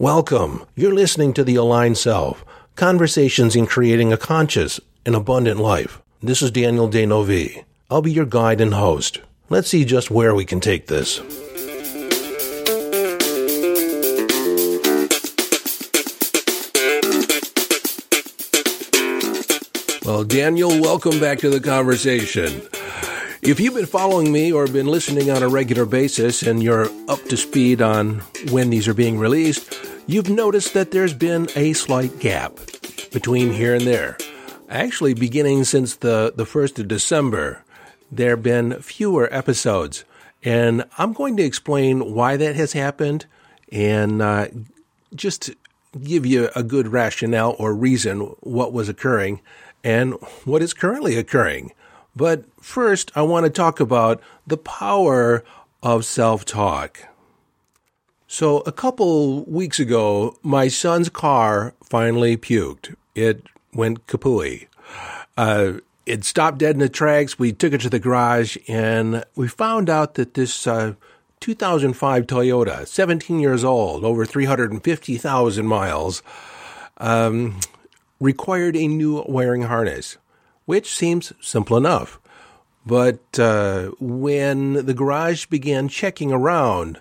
Welcome. You're listening to The Aligned Self Conversations in Creating a Conscious and Abundant Life. This is Daniel D'Neuville. I'll be your guide and host. Let's see just where we can take this. Well, Daniel, welcome back to the conversation. If you've been following me or been listening on a regular basis and you're up to speed on when these are being released, you've noticed that there's been a slight gap between here and there. Actually, beginning since the, the 1st of December, there have been fewer episodes. And I'm going to explain why that has happened and uh, just give you a good rationale or reason what was occurring and what is currently occurring. But first, I want to talk about the power of self talk. So, a couple weeks ago, my son's car finally puked. It went kapooey. Uh, it stopped dead in the tracks. We took it to the garage and we found out that this uh, 2005 Toyota, 17 years old, over 350,000 miles, um, required a new wiring harness, which seems simple enough. But uh, when the garage began checking around,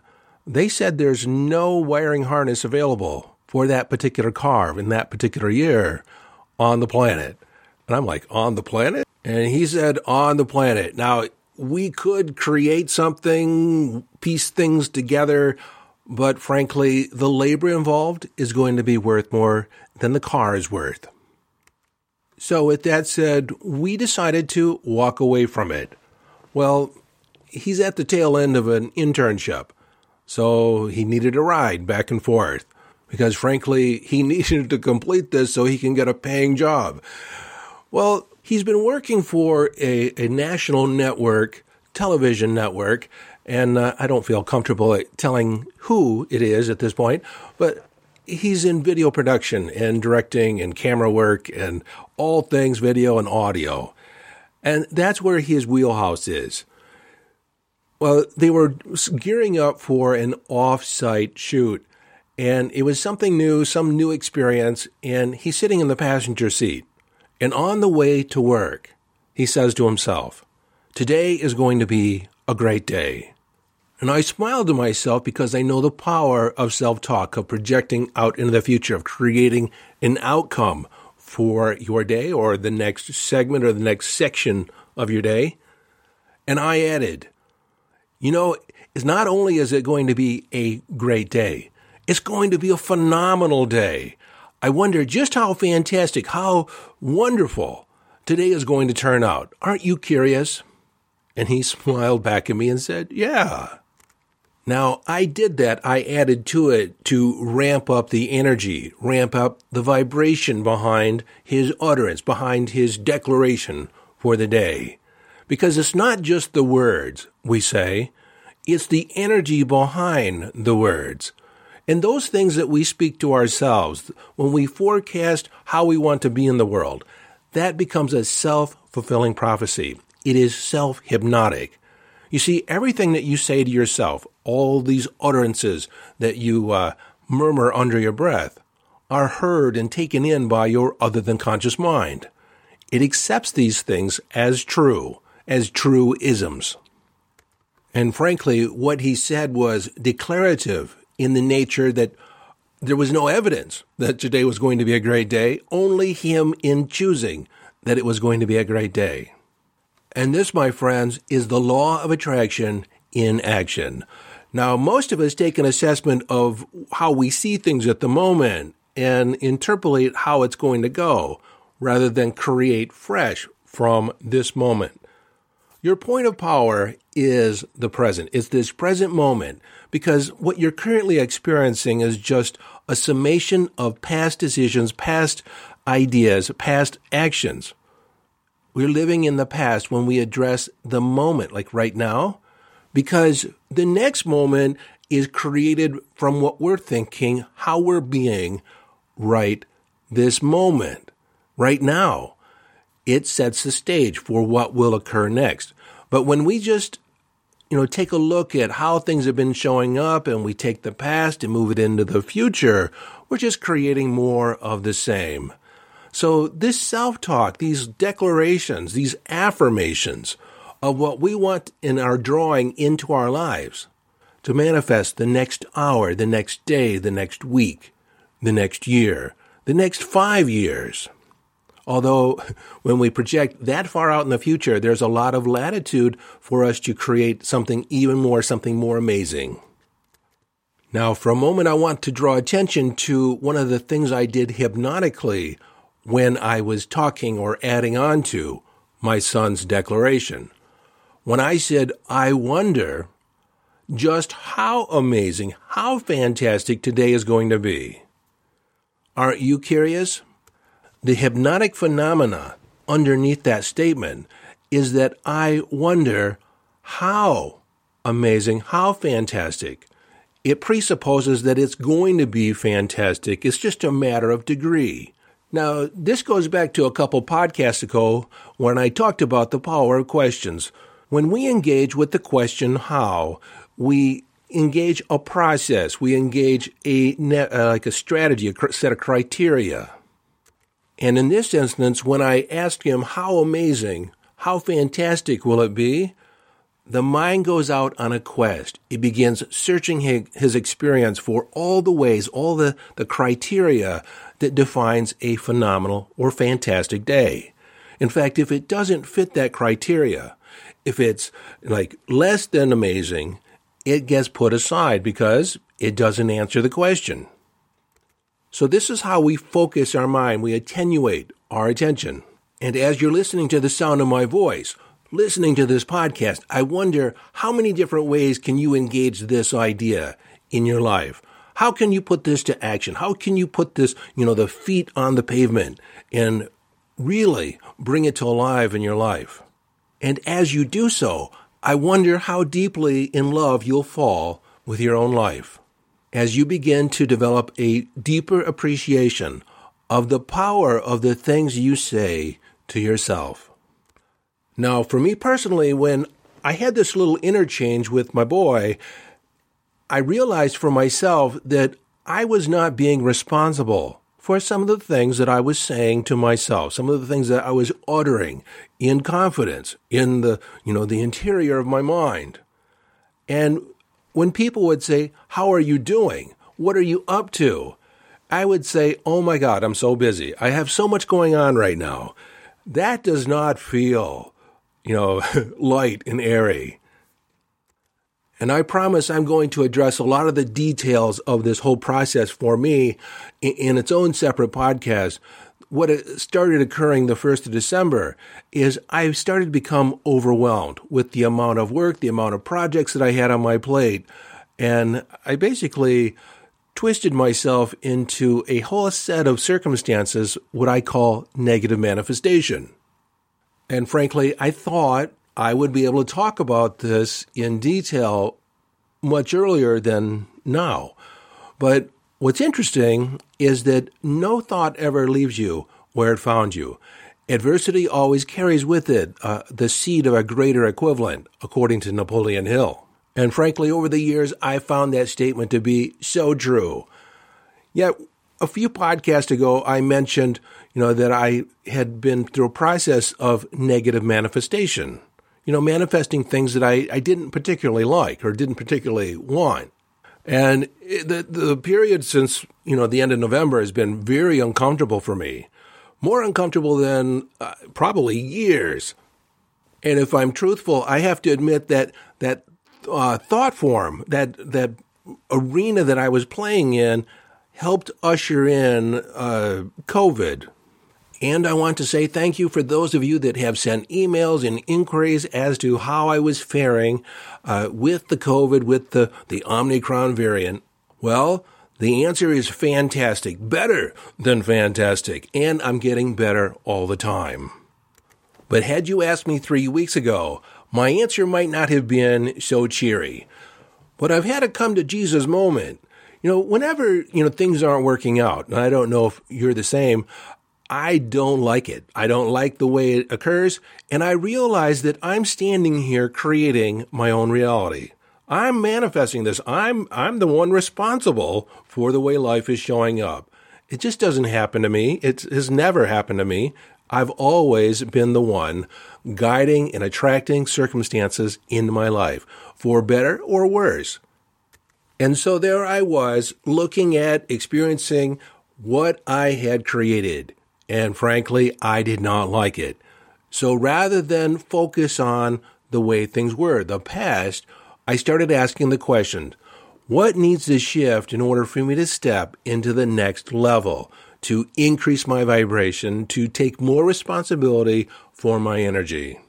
they said there's no wiring harness available for that particular car in that particular year on the planet. And I'm like, on the planet? And he said, on the planet. Now, we could create something, piece things together, but frankly, the labor involved is going to be worth more than the car is worth. So, with that said, we decided to walk away from it. Well, he's at the tail end of an internship. So he needed a ride back and forth because frankly, he needed to complete this so he can get a paying job. Well, he's been working for a, a national network, television network, and uh, I don't feel comfortable telling who it is at this point, but he's in video production and directing and camera work and all things video and audio. And that's where his wheelhouse is. Well, they were gearing up for an off-site shoot, and it was something new, some new experience. And he's sitting in the passenger seat, and on the way to work, he says to himself, "Today is going to be a great day." And I smile to myself because I know the power of self-talk, of projecting out into the future, of creating an outcome for your day or the next segment or the next section of your day. And I added, you know, it's not only is it going to be a great day, it's going to be a phenomenal day. I wonder just how fantastic, how wonderful today is going to turn out. Aren't you curious? And he smiled back at me and said, Yeah. Now, I did that. I added to it to ramp up the energy, ramp up the vibration behind his utterance, behind his declaration for the day. Because it's not just the words we say, it's the energy behind the words. And those things that we speak to ourselves, when we forecast how we want to be in the world, that becomes a self fulfilling prophecy. It is self hypnotic. You see, everything that you say to yourself, all these utterances that you uh, murmur under your breath, are heard and taken in by your other than conscious mind. It accepts these things as true as true isms. And frankly, what he said was declarative in the nature that there was no evidence that today was going to be a great day, only him in choosing that it was going to be a great day. And this, my friends, is the law of attraction in action. Now, most of us take an assessment of how we see things at the moment and interpolate how it's going to go rather than create fresh from this moment. Your point of power is the present. It's this present moment because what you're currently experiencing is just a summation of past decisions, past ideas, past actions. We're living in the past when we address the moment, like right now, because the next moment is created from what we're thinking, how we're being right this moment, right now it sets the stage for what will occur next. But when we just you know, take a look at how things have been showing up and we take the past and move it into the future, we're just creating more of the same. So this self-talk, these declarations, these affirmations of what we want in our drawing into our lives to manifest the next hour, the next day, the next week, the next year, the next five years. Although, when we project that far out in the future, there's a lot of latitude for us to create something even more, something more amazing. Now, for a moment, I want to draw attention to one of the things I did hypnotically when I was talking or adding on to my son's declaration. When I said, I wonder just how amazing, how fantastic today is going to be. Aren't you curious? The hypnotic phenomena underneath that statement is that I wonder how amazing, how fantastic. It presupposes that it's going to be fantastic. It's just a matter of degree. Now, this goes back to a couple podcasts ago when I talked about the power of questions. When we engage with the question how, we engage a process, we engage a uh, like a strategy, a set of criteria. And in this instance, when I ask him how amazing, how fantastic will it be, the mind goes out on a quest. It begins searching his experience for all the ways, all the, the criteria that defines a phenomenal or fantastic day. In fact, if it doesn't fit that criteria, if it's like less than amazing, it gets put aside because it doesn't answer the question. So this is how we focus our mind. We attenuate our attention. And as you're listening to the sound of my voice, listening to this podcast, I wonder how many different ways can you engage this idea in your life? How can you put this to action? How can you put this, you know, the feet on the pavement and really bring it to alive in your life? And as you do so, I wonder how deeply in love you'll fall with your own life as you begin to develop a deeper appreciation of the power of the things you say to yourself. Now, for me personally, when I had this little interchange with my boy, I realized for myself that I was not being responsible for some of the things that I was saying to myself, some of the things that I was uttering in confidence in the, you know, the interior of my mind. And when people would say, How are you doing? What are you up to? I would say, Oh my God, I'm so busy. I have so much going on right now. That does not feel, you know, light and airy. And I promise I'm going to address a lot of the details of this whole process for me in, its own separate podcast. What started occurring the 1st of December is I started to become overwhelmed with the amount of work, the amount of projects that I had on my plate. And I basically twisted myself into a whole set of circumstances, what I call negative manifestation. And frankly, I thought I would be able to talk about this in detail much earlier than now. But what's interesting is that no thought ever leaves you where it found you. Adversity always carries with it uh, the seed of a greater equivalent, according to Napoleon Hill. And frankly, over the years, I found that statement to be so true. Yet, a few podcasts ago, I mentioned, you know, that I had been through a process of negative manifestation you know, manifesting things that I, I didn't particularly like or didn't particularly want. And the, the period since, you know, the end of November has been very uncomfortable for me. More uncomfortable than uh, probably years. And if I'm truthful, I have to admit that that uh, thought form, that that arena that I was playing in, helped usher in uh, COVID and I want to say thank you for those of you that have sent emails and inquiries as to how I was faring uh, with the COVID, with the, the Omicron variant. Well, the answer is fantastic, better than fantastic, and I'm getting better all the time. But had you asked me three weeks ago, my answer might not have been so cheery. But I've had a come to Jesus moment. You know, whenever, you know, things aren't working out, and I don't know if you're the same, I don't like it. I don't like the way it occurs. And I realize that I'm standing here creating my own reality. I'm manifesting this. I'm, I'm the one responsible for the way life is showing up. It just doesn't happen to me. It has never happened to me. I've always been the one guiding and attracting circumstances into my life, for better or worse. And so there I was looking at, experiencing what I had created. And frankly, I did not like it. So rather than focus on the way things were, the past, I started asking the question what needs to shift in order for me to step into the next level, to increase my vibration, to take more responsibility for my energy?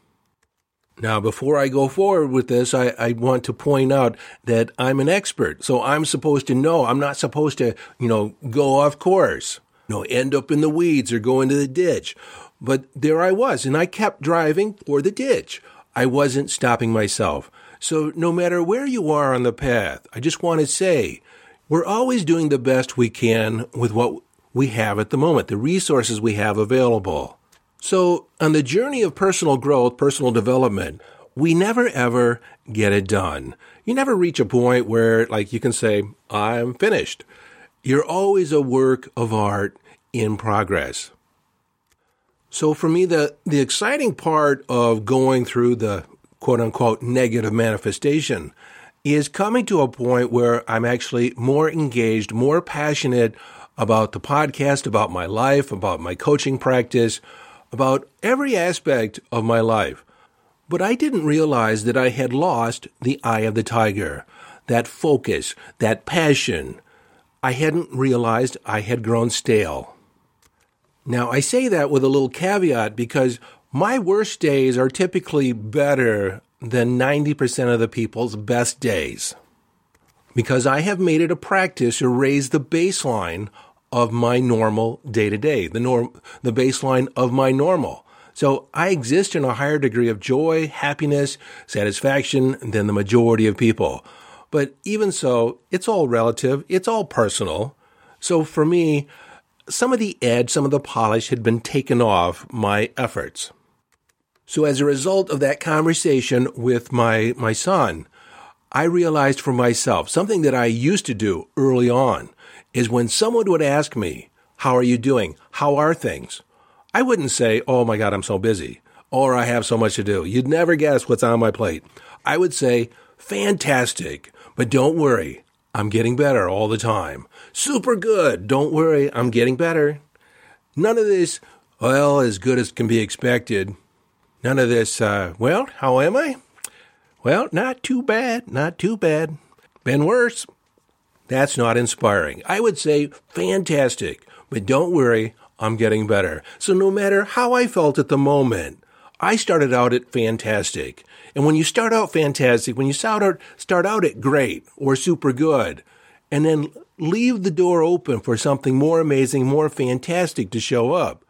Now, before I go forward with this, I, I, want to point out that I'm an expert. So I'm supposed to know. I'm not supposed to, you know, go off course, you know, end up in the weeds or go into the ditch. But there I was, and I kept driving for the ditch. I wasn't stopping myself. So no matter where you are on the path, I just want to say we're always doing the best we can with what we have at the moment, the resources we have available. So, on the journey of personal growth, personal development, we never ever get it done. You never reach a point where, like, you can say, I'm finished. You're always a work of art in progress. So, for me, the, the exciting part of going through the quote unquote negative manifestation is coming to a point where I'm actually more engaged, more passionate about the podcast, about my life, about my coaching practice about every aspect of my life. But I didn't realize that I had lost the eye of the tiger, that focus, that passion. I hadn't realized I had grown stale. Now, I say that with a little caveat because my worst days are typically better than 90% of the people's best days. Because I have made it a practice to raise the baseline of my normal day to day, the norm, the baseline of my normal. So I exist in a higher degree of joy, happiness, satisfaction than the majority of people. But even so, it's all relative. It's all personal. So for me, some of the edge, some of the polish had been taken off my efforts. So as a result of that conversation with my, my son, I realized for myself something that I used to do early on is when someone would ask me, How are you doing? How are things? I wouldn't say, Oh my God, I'm so busy, or I have so much to do. You'd never guess what's on my plate. I would say, Fantastic, but don't worry, I'm getting better all the time. Super good, don't worry, I'm getting better. None of this, well, as good as can be expected. None of this, uh, well, how am I? Well, not too bad, not too bad. Been worse. That's not inspiring. I would say fantastic, but don't worry, I'm getting better. So no matter how I felt at the moment, I started out at fantastic. And when you start out fantastic, when you start out, start out at great or super good, and then leave the door open for something more amazing, more fantastic to show up,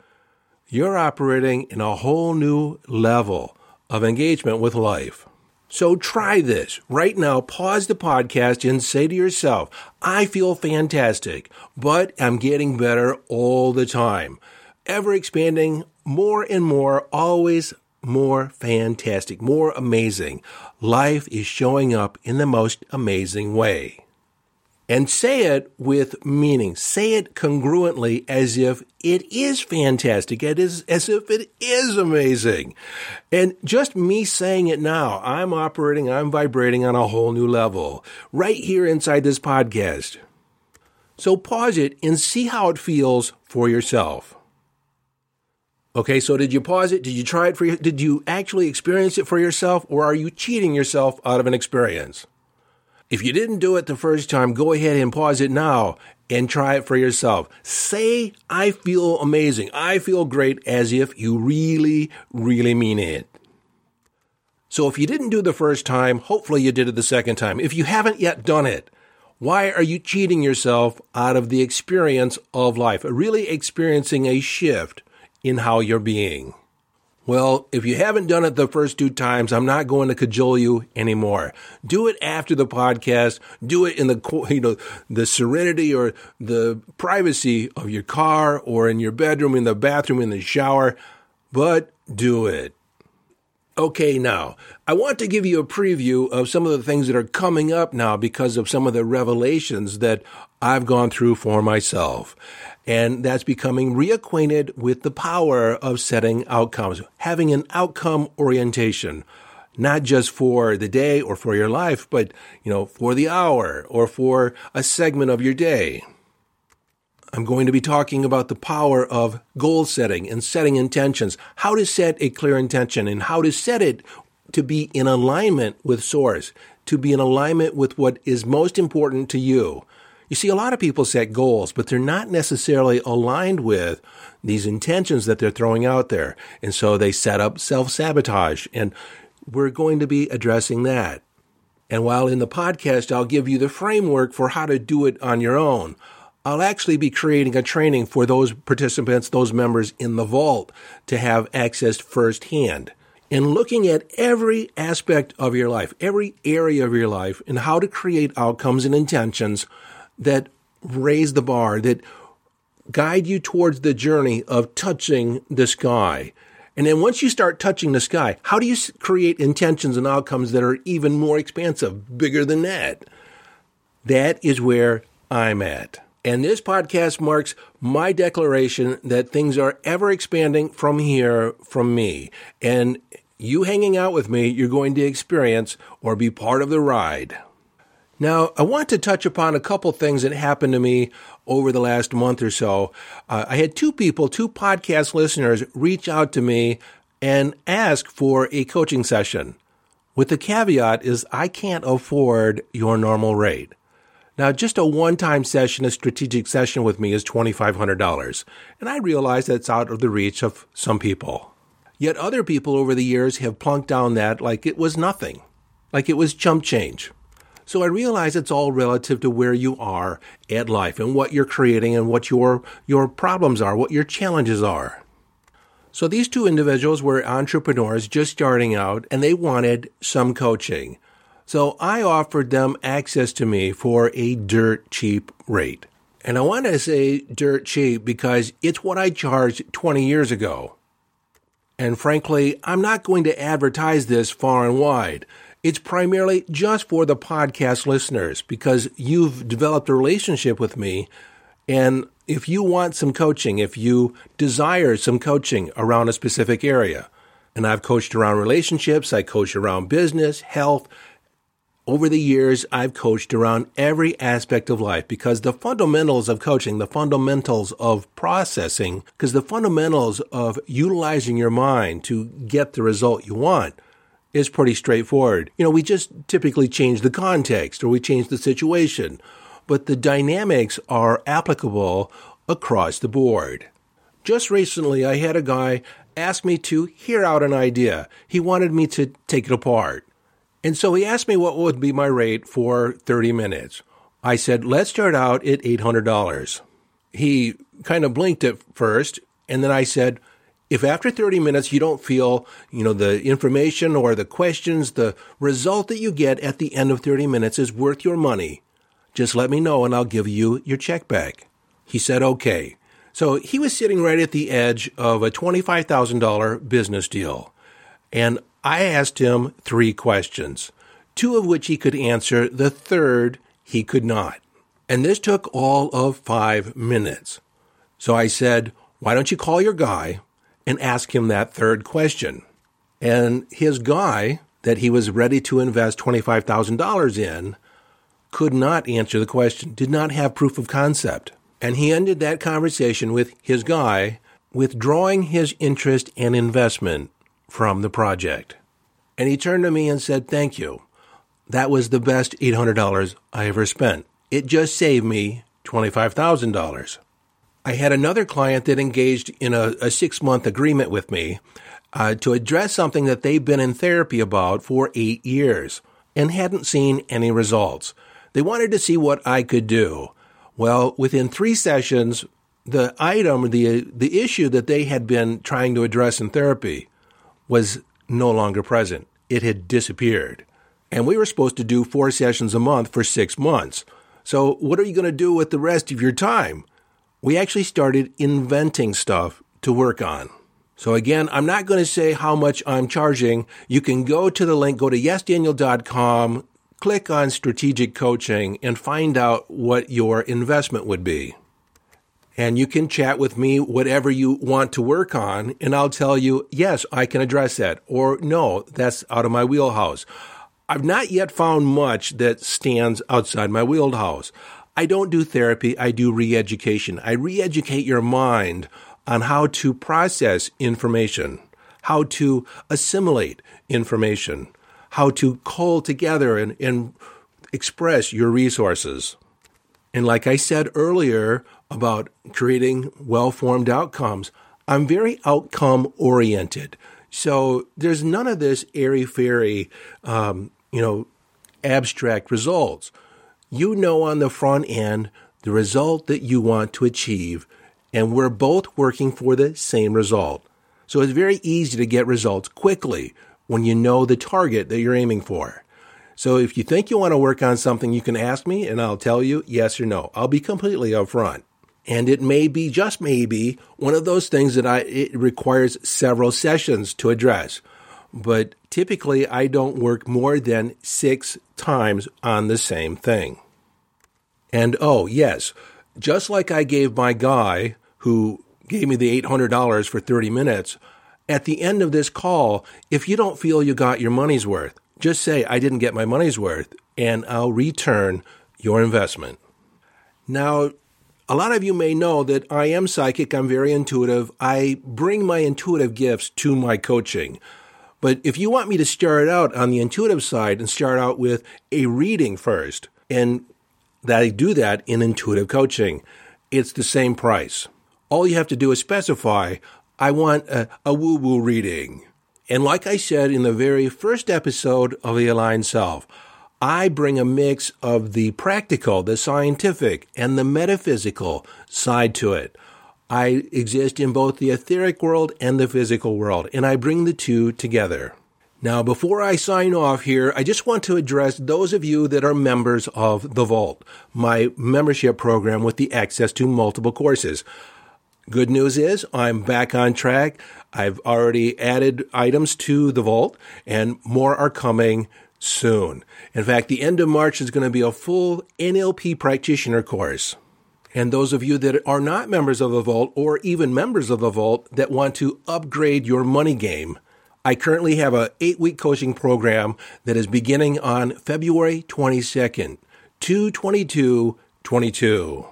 you're operating in a whole new level of engagement with life. So try this right now. Pause the podcast and say to yourself, I feel fantastic, but I'm getting better all the time. Ever expanding more and more, always more fantastic, more amazing. Life is showing up in the most amazing way and say it with meaning. Say it congruently as if it is fantastic. It is as if it is amazing. And just me saying it now, I'm operating, I'm vibrating on a whole new level right here inside this podcast. So pause it and see how it feels for yourself. Okay, so did you pause it? Did you try it for? Did you actually experience it for yourself or are you cheating yourself out of an experience? If you didn't do it the first time, go ahead and pause it now and try it for yourself. Say, I feel amazing. I feel great as if you really, really mean it. So if you didn't do the first time, hopefully you did it the second time. If you haven't yet done it, why are you cheating yourself out of the experience of life? Really experiencing a shift in how you're being. Well, if you haven't done it the first two times, I'm not going to cajole you anymore. Do it after the podcast. Do it in the you know the serenity or the privacy of your car or in your bedroom, in the bathroom, in the shower. But do it. Okay, now, I want to give you a preview of some of the things that are coming up now because of some of the revelations that I've gone through for myself. And that's becoming reacquainted with the power of setting outcomes, having an outcome orientation, not just for the day or for your life, but, you know, for the hour or for a segment of your day. I'm going to be talking about the power of goal setting and setting intentions, how to set a clear intention and how to set it to be in alignment with source, to be in alignment with what is most important to you. You see, a lot of people set goals, but they're not necessarily aligned with these intentions that they're throwing out there. And so they set up self sabotage. And we're going to be addressing that. And while in the podcast, I'll give you the framework for how to do it on your own. I'll actually be creating a training for those participants, those members in the vault to have access firsthand. And looking at every aspect of your life, every area of your life, and how to create outcomes and intentions that raise the bar, that guide you towards the journey of touching the sky. And then once you start touching the sky, how do you create intentions and outcomes that are even more expansive, bigger than that? That is where I'm at. And this podcast marks my declaration that things are ever expanding from here, from me. And you hanging out with me, you're going to experience or be part of the ride. Now, I want to touch upon a couple things that happened to me over the last month or so. Uh, I had two people, two podcast listeners, reach out to me and ask for a coaching session. With the caveat is I can't afford your normal rate. Now, just a one time session, a strategic session with me is $2,500. And I realize that's out of the reach of some people. Yet other people over the years have plunked down that like it was nothing, like it was chump change. So I realize it's all relative to where you are at life and what you're creating and what your, your problems are, what your challenges are. So these two individuals were entrepreneurs just starting out and they wanted some coaching. So I offered them access to me for a dirt cheap rate. And I want to say dirt cheap because it's what I charged 20 years ago. And frankly, I'm not going to advertise this far and wide. It's primarily just for the podcast listeners because you've developed a relationship with me. And if you want some coaching, if you desire some coaching around a specific area, and I've coached around relationships, I coach around business, health. Over the years, I've coached around every aspect of life because the fundamentals of coaching, the fundamentals of processing, because the fundamentals of utilizing your mind to get the result you want is pretty straightforward. You know, we just typically change the context or we change the situation, but the dynamics are applicable across the board. Just recently, I had a guy ask me to hear out an idea. He wanted me to take it apart. And so he asked me what would be my rate for 30 minutes. I said, let's start out at $800. He kind of blinked at first, and then I said, if after 30 minutes you don't feel, you know, the information or the questions, the result that you get at the end of 30 minutes is worth your money, just let me know and I'll give you your check back. He said, okay. So he was sitting right at the edge of a $25,000 business deal. And I asked him three questions, two of which he could answer, the third he could not. And this took all of five minutes. So I said, why don't you call your guy and ask him that third question. And his guy that he was ready to invest $25,000 in could not answer the question, did not have proof of concept. And he ended that conversation with his guy withdrawing his interest and investment from the project. And he turned to me and said, Thank you. That was the best $800 I ever spent. It just saved me $25,000. I had another client that engaged in a, a six month agreement with me uh, to address something that they've been in therapy about for eight years and hadn't seen any results. They wanted to see what I could do. Well, within three sessions, the item, the, the issue that they had been trying to address in therapy was no longer present. It had disappeared. And we were supposed to do four sessions a month for six months. So, what are you going to do with the rest of your time? We actually started inventing stuff to work on. So, again, I'm not going to say how much I'm charging. You can go to the link, go to yesdaniel.com, click on strategic coaching, and find out what your investment would be. And you can chat with me whatever you want to work on, and I'll tell you, yes, I can address that, or no, that's out of my wheelhouse. I've not yet found much that stands outside my wheelhouse. I don't do therapy, I do re education. I re educate your mind on how to process information, how to assimilate information, how to call together and, and express your resources. And like I said earlier about creating well formed outcomes, I'm very outcome oriented. So there's none of this airy fairy um, you know, abstract results. You know on the front end the result that you want to achieve, and we're both working for the same result. So it's very easy to get results quickly when you know the target that you're aiming for. So if you think you want to work on something, you can ask me and I'll tell you yes or no. I'll be completely upfront. And it may be, just maybe, one of those things that I, it requires several sessions to address but typically I don't work more than six times on the same thing. And oh, yes, just like I gave my guy who gave me the $800 for 30 minutes, at the end of this call, if you don't feel you got your money's worth, just say, I didn't get my money's worth, and I'll return your investment. Now, a lot of you may know that I am psychic, I'm very intuitive. I bring my intuitive gifts to my coaching. But if you want me to start out on the intuitive side and start out with a reading first, and that I do that in intuitive coaching, it's the same price. All you have to do is specify, I want a, a woo woo reading. And like I said in the very first episode of The Aligned Self, I bring a mix of the practical, the scientific, and the metaphysical side to it. I exist in both the etheric world and the physical world, and I bring the two together. Now, before I sign off here, I just want to address those of you that are members of The Vault, my membership program with the access to multiple courses. Good news is I'm back on track. I've already added items to The Vault, and more are coming soon. In fact, the end of March is going to be a full NLP practitioner course. And those of you that are not members of the Vault or even members of the Vault that want to upgrade your money game, I currently have a 8-week coaching program that is beginning on February 22nd, 22222.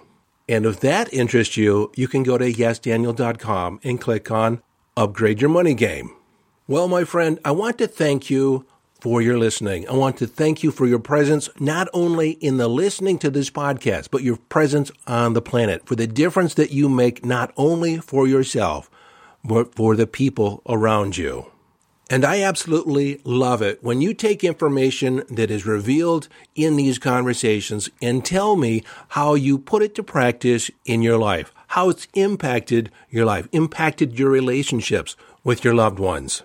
And if that interests you, you can go to yesdaniel.com and click on Upgrade Your Money Game. Well, my friend, I want to thank you for your listening. I want to thank you for your presence, not only in the listening to this podcast, but your presence on the planet, for the difference that you make, not only for yourself, but for the people around you. And I absolutely love it when you take information that is revealed in these conversations and tell me how you put it to practice in your life, how it's impacted your life, impacted your relationships with your loved ones.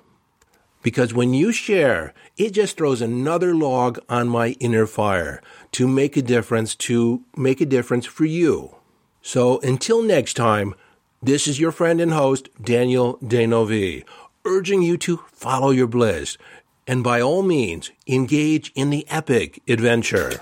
Because when you share, it just throws another log on my inner fire to make a difference, to make a difference for you. So until next time, this is your friend and host, Daniel D'Neuville, urging you to follow your bliss and by all means engage in the epic adventure.